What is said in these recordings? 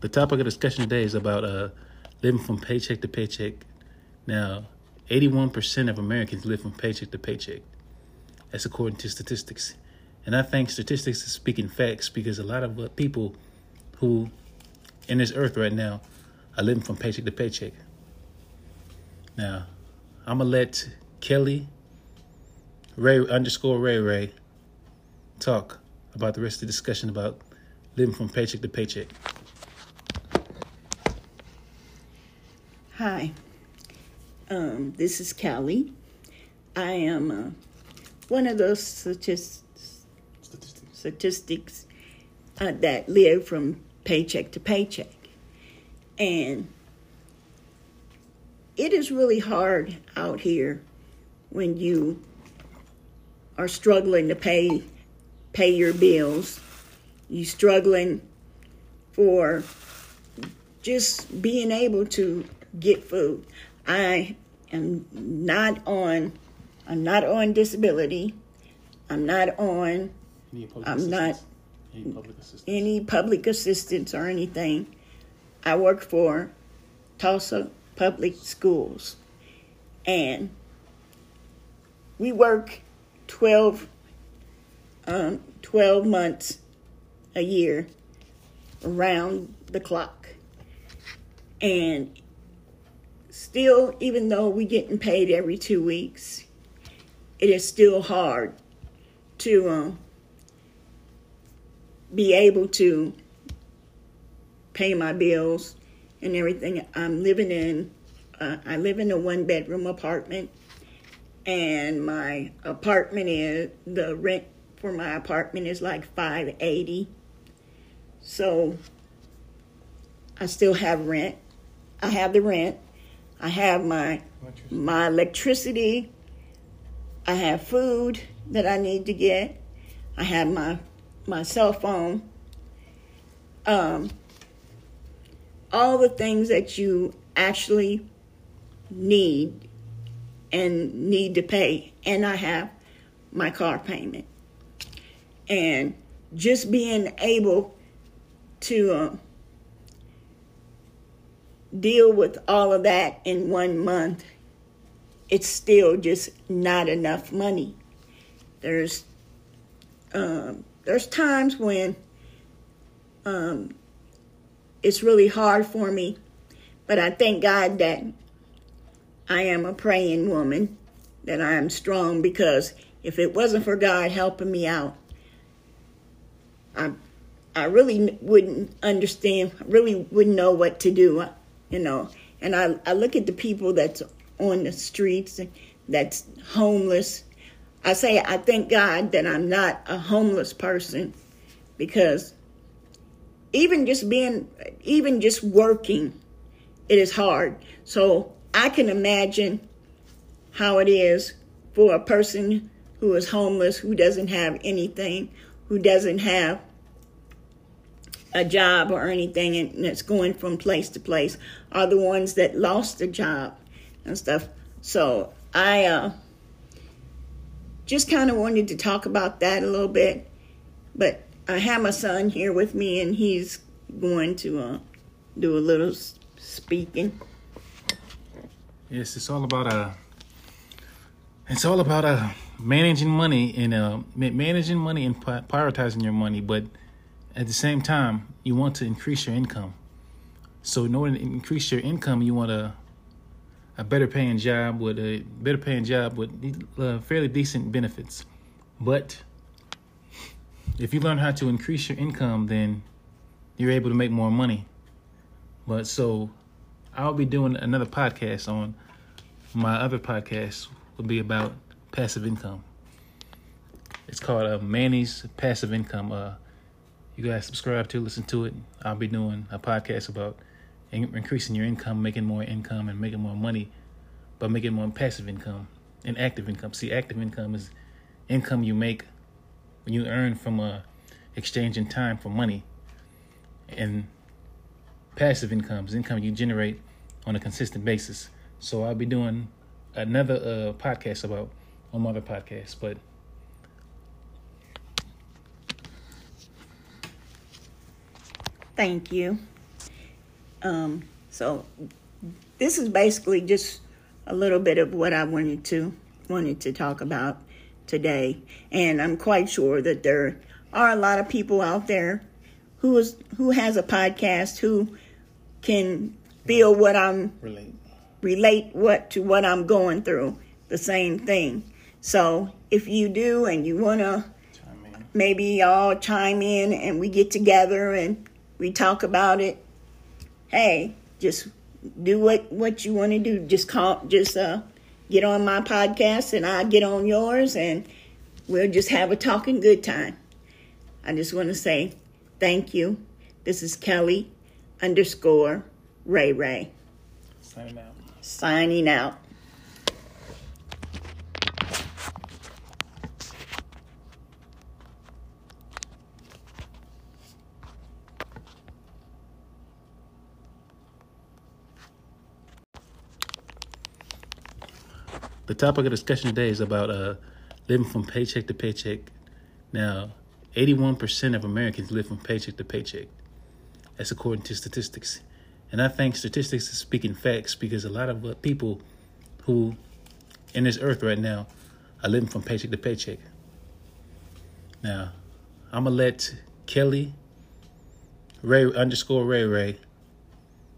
the topic of discussion today is about uh, living from paycheck to paycheck. Now, 81% of Americans live from paycheck to paycheck. That's according to statistics. And I think statistics is speaking facts because a lot of uh, people who in this earth right now are living from paycheck to paycheck. Now, I'm going to let Kelly Ray underscore Ray Ray talk about the rest of the discussion about living from paycheck to paycheck. Hi, um, this is Kelly. I am uh, one of those statistics, statistics uh, that live from paycheck to paycheck. And it is really hard out here when you are struggling to pay pay your bills. You struggling for just being able to get food. I am not on I'm not on disability. I'm not on I'm not any public assistance. any public assistance or anything. I work for Tulsa Public Schools. And we work 12, um, 12 months a year around the clock. And still, even though we're getting paid every two weeks, it is still hard to um, be able to pay my bills and everything. I'm living in, uh, I live in a one bedroom apartment, and my apartment is the rent for my apartment is like five eighty. So I still have rent. I have the rent. I have my my electricity. I have food that I need to get. I have my my cell phone. Um, all the things that you actually need and need to pay. And I have my car payment. And just being able to uh, deal with all of that in one month, it's still just not enough money. There's um, there's times when um, it's really hard for me, but I thank God that I am a praying woman, that I am strong because if it wasn't for God helping me out, I I really wouldn't understand, really wouldn't know what to do, you know. And I, I look at the people that's on the streets, that's homeless. I say, I thank God that I'm not a homeless person because even just being, even just working, it is hard. So I can imagine how it is for a person who is homeless, who doesn't have anything, who doesn't have a job or anything, and that's going from place to place, are the ones that lost a job and stuff. So I uh, just kind of wanted to talk about that a little bit, but I have my son here with me, and he's going to uh, do a little speaking. Yes, it's all about uh it's all about uh managing money and uh managing money and prioritizing your money, but at the same time, you want to increase your income. So in order to increase your income, you want a a better paying job with a better paying job with uh, fairly decent benefits. But if you learn how to increase your income, then you're able to make more money. But so I'll be doing another podcast on my other podcast will be about passive income. It's called uh, Manny's Passive Income. Uh, you guys subscribe to, listen to it. I'll be doing a podcast about in- increasing your income, making more income, and making more money, but making more passive income and active income. See, active income is income you make when you earn from uh, exchanging time for money, and passive income is income you generate on a consistent basis. So I'll be doing another uh, podcast about on my other podcast, but Thank you. Um, so this is basically just a little bit of what I wanted to wanted to talk about today, and I'm quite sure that there are a lot of people out there who is who has a podcast who can feel what I'm Relate. relate what to what I'm going through, the same thing. So if you do and you wanna Chime in. maybe y'all chime in and we get together and we talk about it. Hey, just do what what you want to do. Just call, just uh, get on my podcast and I get on yours, and we'll just have a talking good time. I just want to say thank you. This is Kelly underscore Ray Ray Signing out. signing out. The topic of discussion today is about uh, living from paycheck to paycheck. Now, 81% of Americans live from paycheck to paycheck. That's according to statistics. And I think statistics is speaking facts because a lot of uh, people who in this earth right now are living from paycheck to paycheck. Now, I'm going to let Kelly Ray underscore Ray Ray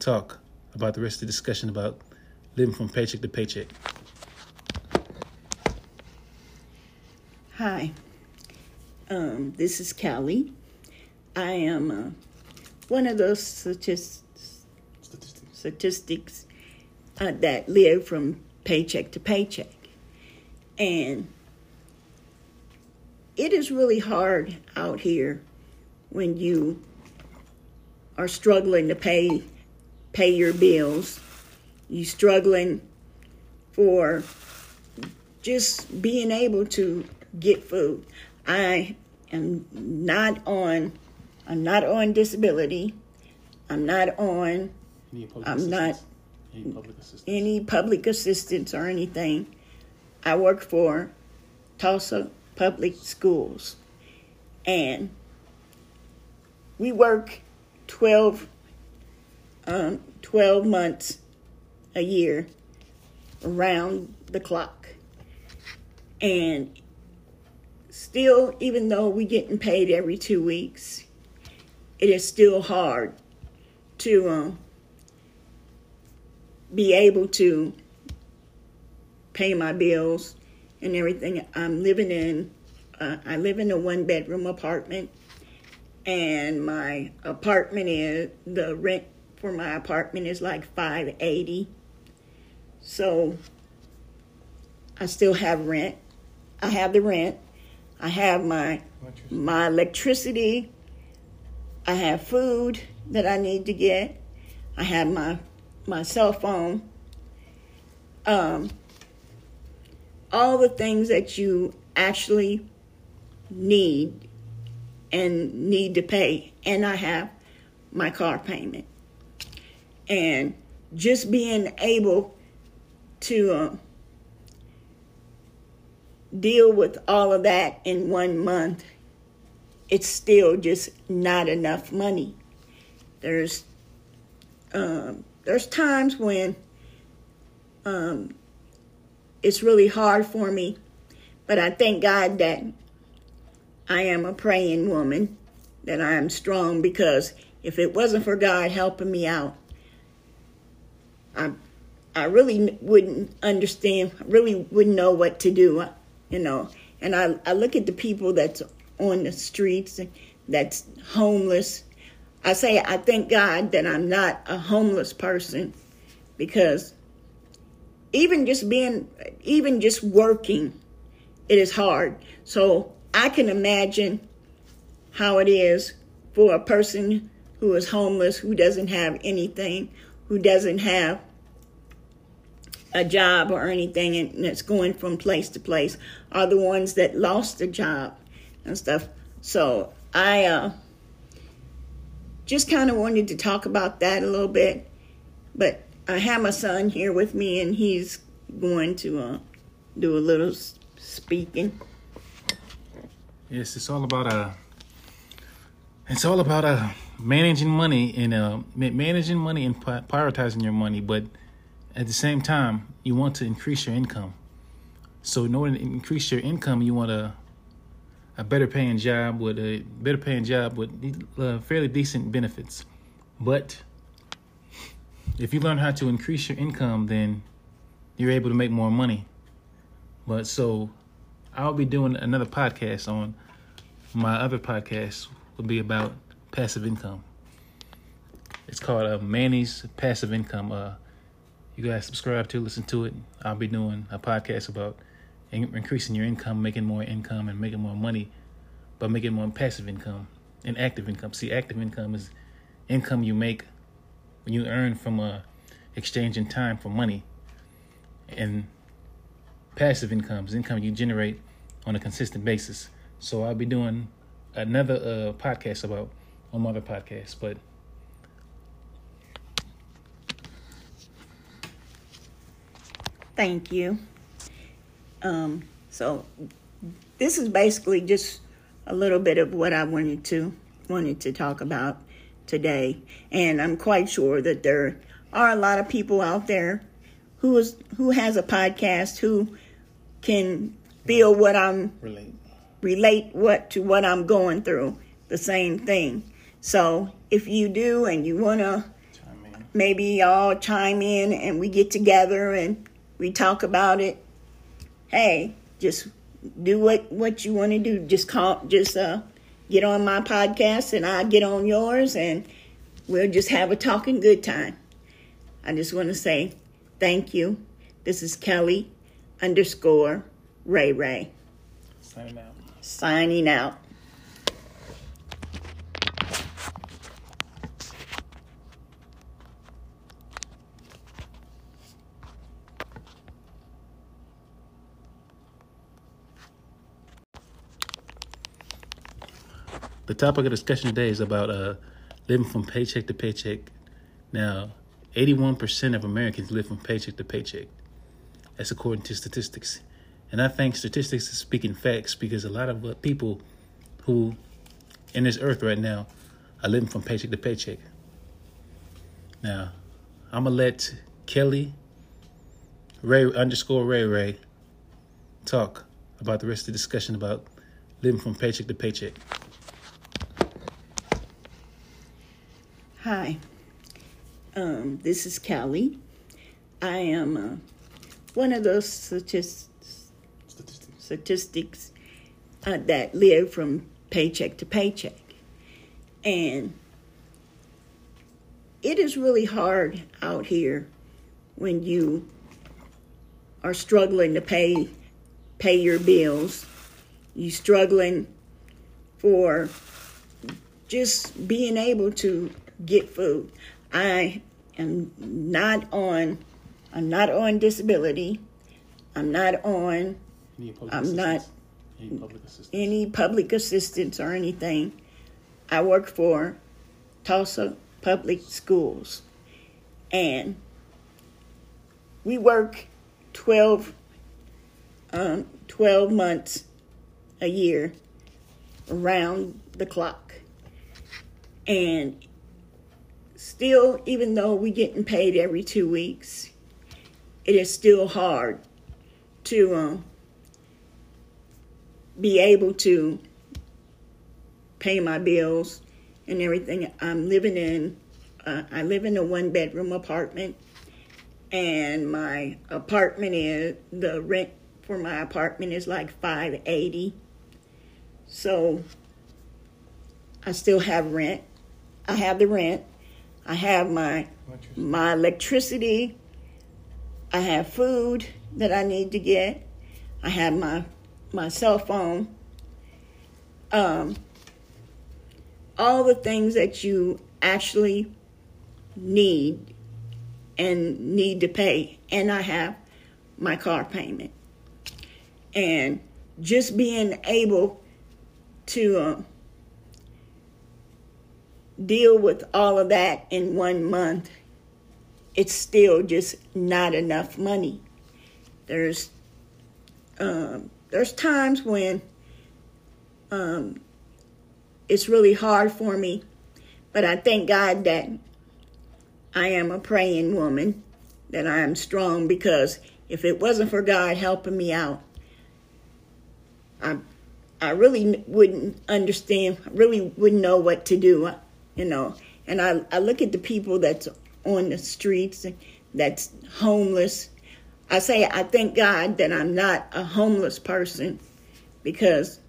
talk about the rest of the discussion about living from paycheck to paycheck. Hi, um, this is Kelly. I am uh, one of those statistics, Statistics. statistics uh, that live from paycheck to paycheck. And it is really hard out here when you are struggling to pay pay your bills. You struggling for just being able to get food. I am not on I'm not on disability. I'm not on Any public I'm not Any public assistance? any public assistance or anything. I work for Tulsa Public Schools. And we work 12, um, 12 months a year around the clock. And still, even though we're getting paid every two weeks, it is still hard to um, be able to pay my bills and everything. I'm living in, uh, I live in a one bedroom apartment, and my apartment is the rent for my apartment is like five eighty. So I still have rent. I have the rent. I have my my electricity. I have food that I need to get. I have my my cell phone. Um, all the things that you actually need and need to pay. And I have my car payment. And just being able to um, deal with all of that in one month, it's still just not enough money. There's um, there's times when um, it's really hard for me, but I thank God that I am a praying woman, that I am strong because if it wasn't for God helping me out, I I really wouldn't understand, really wouldn't know what to do, you know. And I, I look at the people that's on the streets, that's homeless. I say, I thank God that I'm not a homeless person because even just being, even just working, it is hard. So I can imagine how it is for a person who is homeless, who doesn't have anything, who doesn't have a job or anything and that's going from place to place are the ones that lost a job and stuff. So I uh, just kind of wanted to talk about that a little bit. But I have my son here with me and he's going to uh, do a little speaking. Yes, it's all about uh it's all about uh managing money and uh, managing money and prioritizing your money, but at the same time, you want to increase your income. So in order to increase your income, you want a a better paying job with a better paying job with uh, fairly decent benefits. But if you learn how to increase your income, then you're able to make more money. But so I'll be doing another podcast on my other podcast will be about passive income. It's called uh, Manny's Passive Income. Uh, you guys subscribe to, listen to it. I'll be doing a podcast about in- increasing your income, making more income, and making more money, but making more passive income and active income. See, active income is income you make when you earn from uh, exchanging time for money, and passive income is income you generate on a consistent basis. So I'll be doing another uh, podcast about on my other podcast, but Thank you. Um, so this is basically just a little bit of what I wanted to wanted to talk about today, and I'm quite sure that there are a lot of people out there who is who has a podcast who can feel what I'm relate relate what to what I'm going through, the same thing. So if you do and you wanna maybe y'all chime in and we get together and we talk about it. Hey, just do what what you want to do. Just call, just uh, get on my podcast and I get on yours, and we'll just have a talking good time. I just want to say thank you. This is Kelly underscore Ray Ray. Signing out. Signing out. The topic of discussion today is about uh, living from paycheck to paycheck. Now, 81% of Americans live from paycheck to paycheck. That's according to statistics. And I think statistics is speaking facts because a lot of uh, people who in this earth right now are living from paycheck to paycheck. Now, I'm going to let Kelly Ray underscore Ray Ray talk about the rest of the discussion about living from paycheck to paycheck. Hi, um, this is Kelly. I am uh, one of those statistics, statistics uh, that live from paycheck to paycheck. And it is really hard out here when you are struggling to pay pay your bills. You struggling for just being able to get food. I am not on I'm not on disability. I'm not on I'm not any public assistance. any public assistance or anything. I work for Tulsa Public Schools. And we work 12, um, 12 months a year around the clock. And still, even though we're getting paid every two weeks, it is still hard to um, be able to pay my bills and everything. I'm living in, uh, I live in a one bedroom apartment, and my apartment is the rent for my apartment is like 580. So I still have rent. I have the rent. I have my my electricity. I have food that I need to get. I have my my cell phone. Um, all the things that you actually need and need to pay. And I have my car payment. And just being able to uh, deal with all of that in one month, it's still just not enough money. There's um, there's times when um, it's really hard for me But I thank God that I am a praying woman, that I am strong because if it wasn't for God helping me out, I I really wouldn't understand, I really wouldn't know what to do, you know. And I, I look at the people that's on the streets, that's homeless. I say, I thank God that I'm not a homeless person because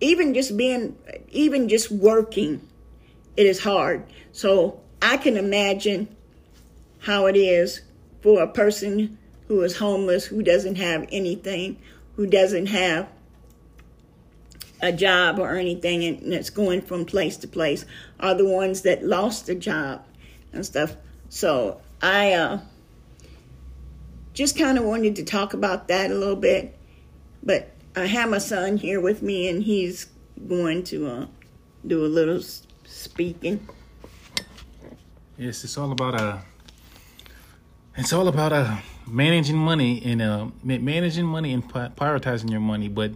even just being, even just working, it is hard. So I can imagine how it is for a person who is homeless, who doesn't have anything, who doesn't have a job or anything and that's going from place to place are the ones that lost a job and stuff. So I uh, just kind of wanted to talk about that a little bit. But I have my son here with me and he's going to uh, do a little speaking. Yes, it's all about uh it's all about uh managing money and uh managing money and prioritizing your money, but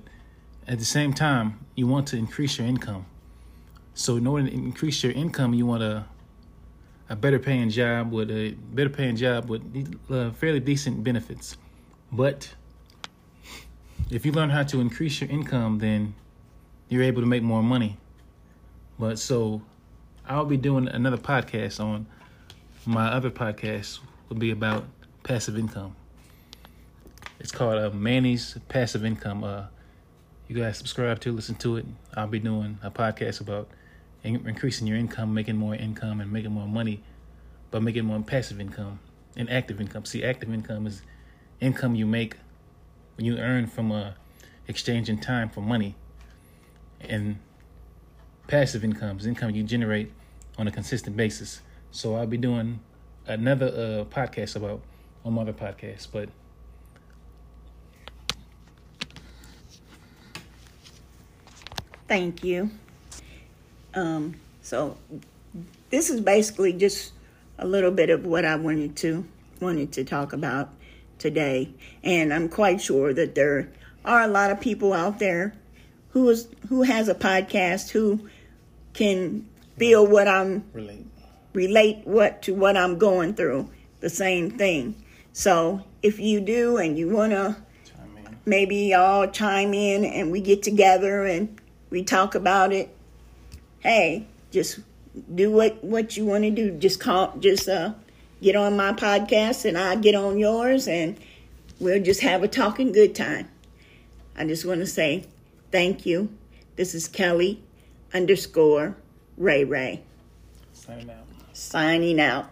at the same time, you want to increase your income. So in order to increase your income, you want a a better paying job with a better paying job with uh, fairly decent benefits. But if you learn how to increase your income, then you're able to make more money. But so I'll be doing another podcast on my other podcast will be about passive income. It's called uh, Manny's Passive Income. Uh, you guys subscribe to, listen to it. I'll be doing a podcast about in- increasing your income, making more income, and making more money, but making more passive income and active income. See, active income is income you make when you earn from uh, exchanging time for money, and passive income is income you generate on a consistent basis. So I'll be doing another uh, podcast about on my other podcast, but Thank you. Um, so this is basically just a little bit of what I wanted to wanted to talk about today, and I'm quite sure that there are a lot of people out there who is who has a podcast who can feel what I'm relate relate what to what I'm going through, the same thing. So if you do and you wanna maybe all chime in and we get together and we talk about it. Hey, just do what what you want to do. Just call, just uh, get on my podcast, and I get on yours, and we'll just have a talking good time. I just want to say thank you. This is Kelly underscore Ray Ray. Signing out. Signing out.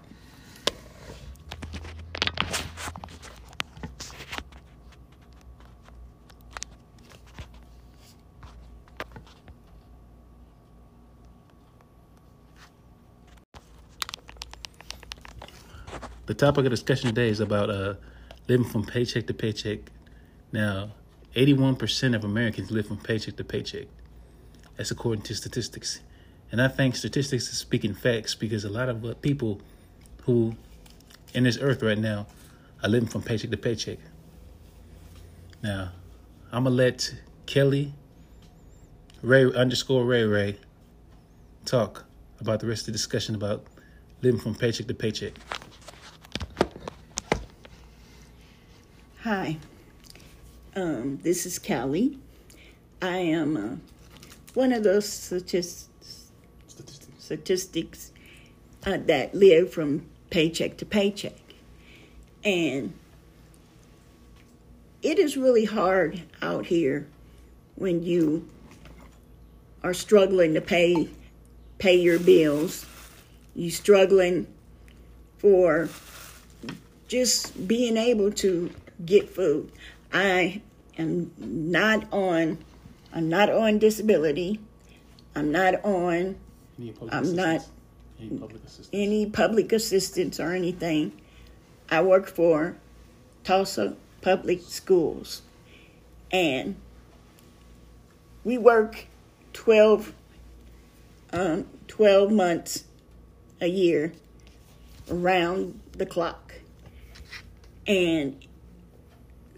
The topic of discussion today is about uh, living from paycheck to paycheck. Now, 81% of Americans live from paycheck to paycheck. That's according to statistics. And I think statistics is speaking facts because a lot of uh, people who in this earth right now are living from paycheck to paycheck. Now, I'm going to let Kelly Ray underscore Ray Ray talk about the rest of the discussion about living from paycheck to paycheck. Hi, um, this is Kelly. I am uh, one of those statistics, Statistics. statistics uh, that live from paycheck to paycheck. And it is really hard out here when you are struggling to pay pay your bills. You struggling for just being able to get food. I am not on I'm not on disability. I'm not on I'm not Any public assistance? any public assistance or anything. I work for Tulsa Public Schools. And we work 12, um, 12 months a year around the clock. And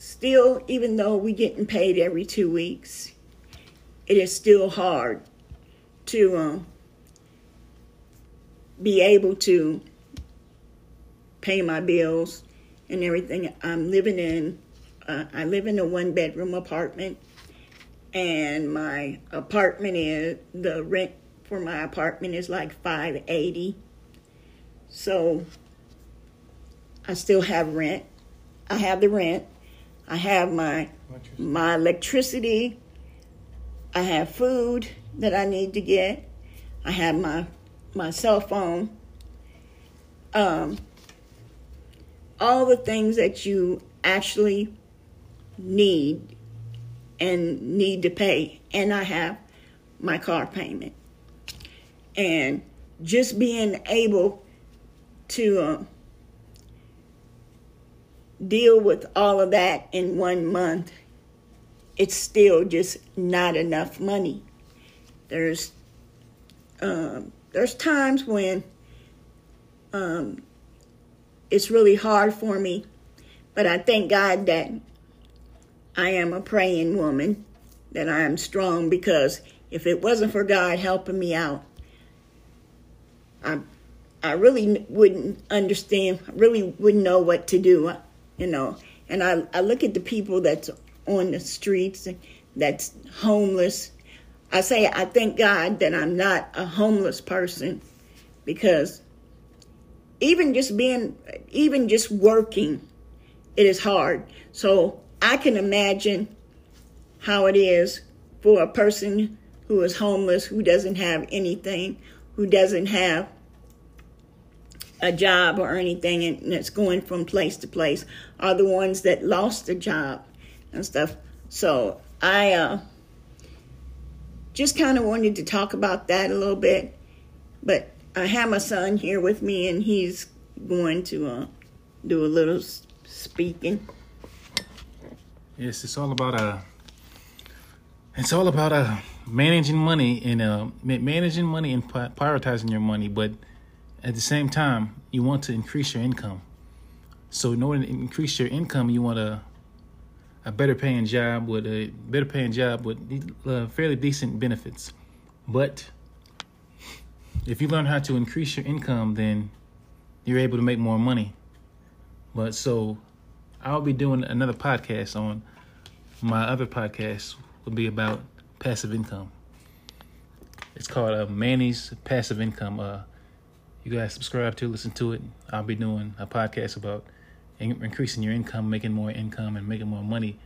still, even though we're getting paid every two weeks, it is still hard to um, be able to pay my bills and everything. I'm living in uh, I live in a one bedroom apartment, and my apartment is the rent for my apartment is like five eighty. So I still have rent. I have the rent. I have my my electricity. I have food that I need to get. I have my my cell phone. Um, all the things that you actually need and need to pay. And I have my car payment. And just being able to uh, deal with all of that in one month, it's still just not enough money. There's um, there's times when um, it's really hard for me, but I thank God that I am a praying woman, that I am strong because if it wasn't for God helping me out, I I really wouldn't understand, I really wouldn't know what to do, you know. And I, I look at the people that's on the streets, that's homeless. I say, I thank God that I'm not a homeless person because even just being, even just working, it is hard. So I can imagine how it is for a person who is homeless, who doesn't have anything, who doesn't have a job or anything, and that's going from place to place, are the ones that lost a job and stuff. So I uh, just kind of wanted to talk about that a little bit, but I have my son here with me, and he's going to uh, do a little speaking. Yes, it's all about uh it's all about uh managing money and uh managing money and prioritizing your money, but at the same time, you want to increase your income. So in order to increase your income, you want a a better paying job with a better paying job with uh, fairly decent benefits. But if you learn how to increase your income, then you're able to make more money. But so I'll be doing another podcast on my other podcast will be about passive income. It's called uh, Manny's Passive Income. Uh, you guys subscribe to, listen to it. I'll be doing a podcast about in- increasing your income, making more income, and making more money,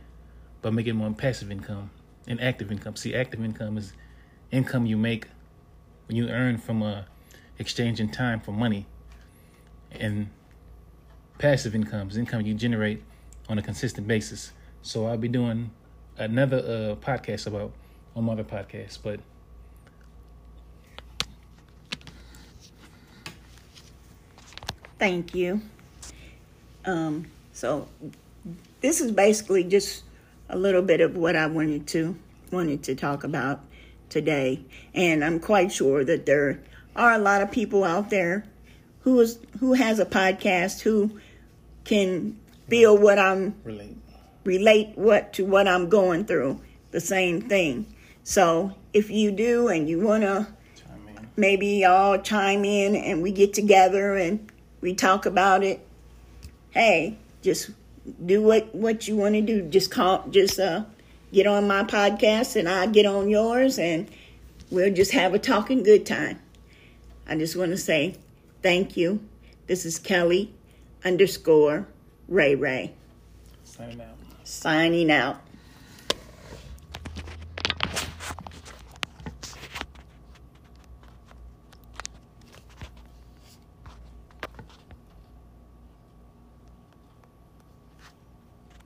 but making more passive income and active income. See, active income is income you make when you earn from uh, exchanging time for money, and passive income is income you generate on a consistent basis. So I'll be doing another uh, podcast about on my other podcast, but thank you. Um, so this is basically just a little bit of what I wanted to wanted to talk about today, and I'm quite sure that there are a lot of people out there who is who has a podcast who can feel what I'm relate relate what to what I'm going through, the same thing. So if you do and you want to maybe y'all chime in and we get together and we talk about it, hey, just do what, what you want to do. Just call, just uh, get on my podcast and I get on yours and we'll just have a talking good time. I just want to say thank you. This is Kelly underscore Ray Ray. Signing out signing out.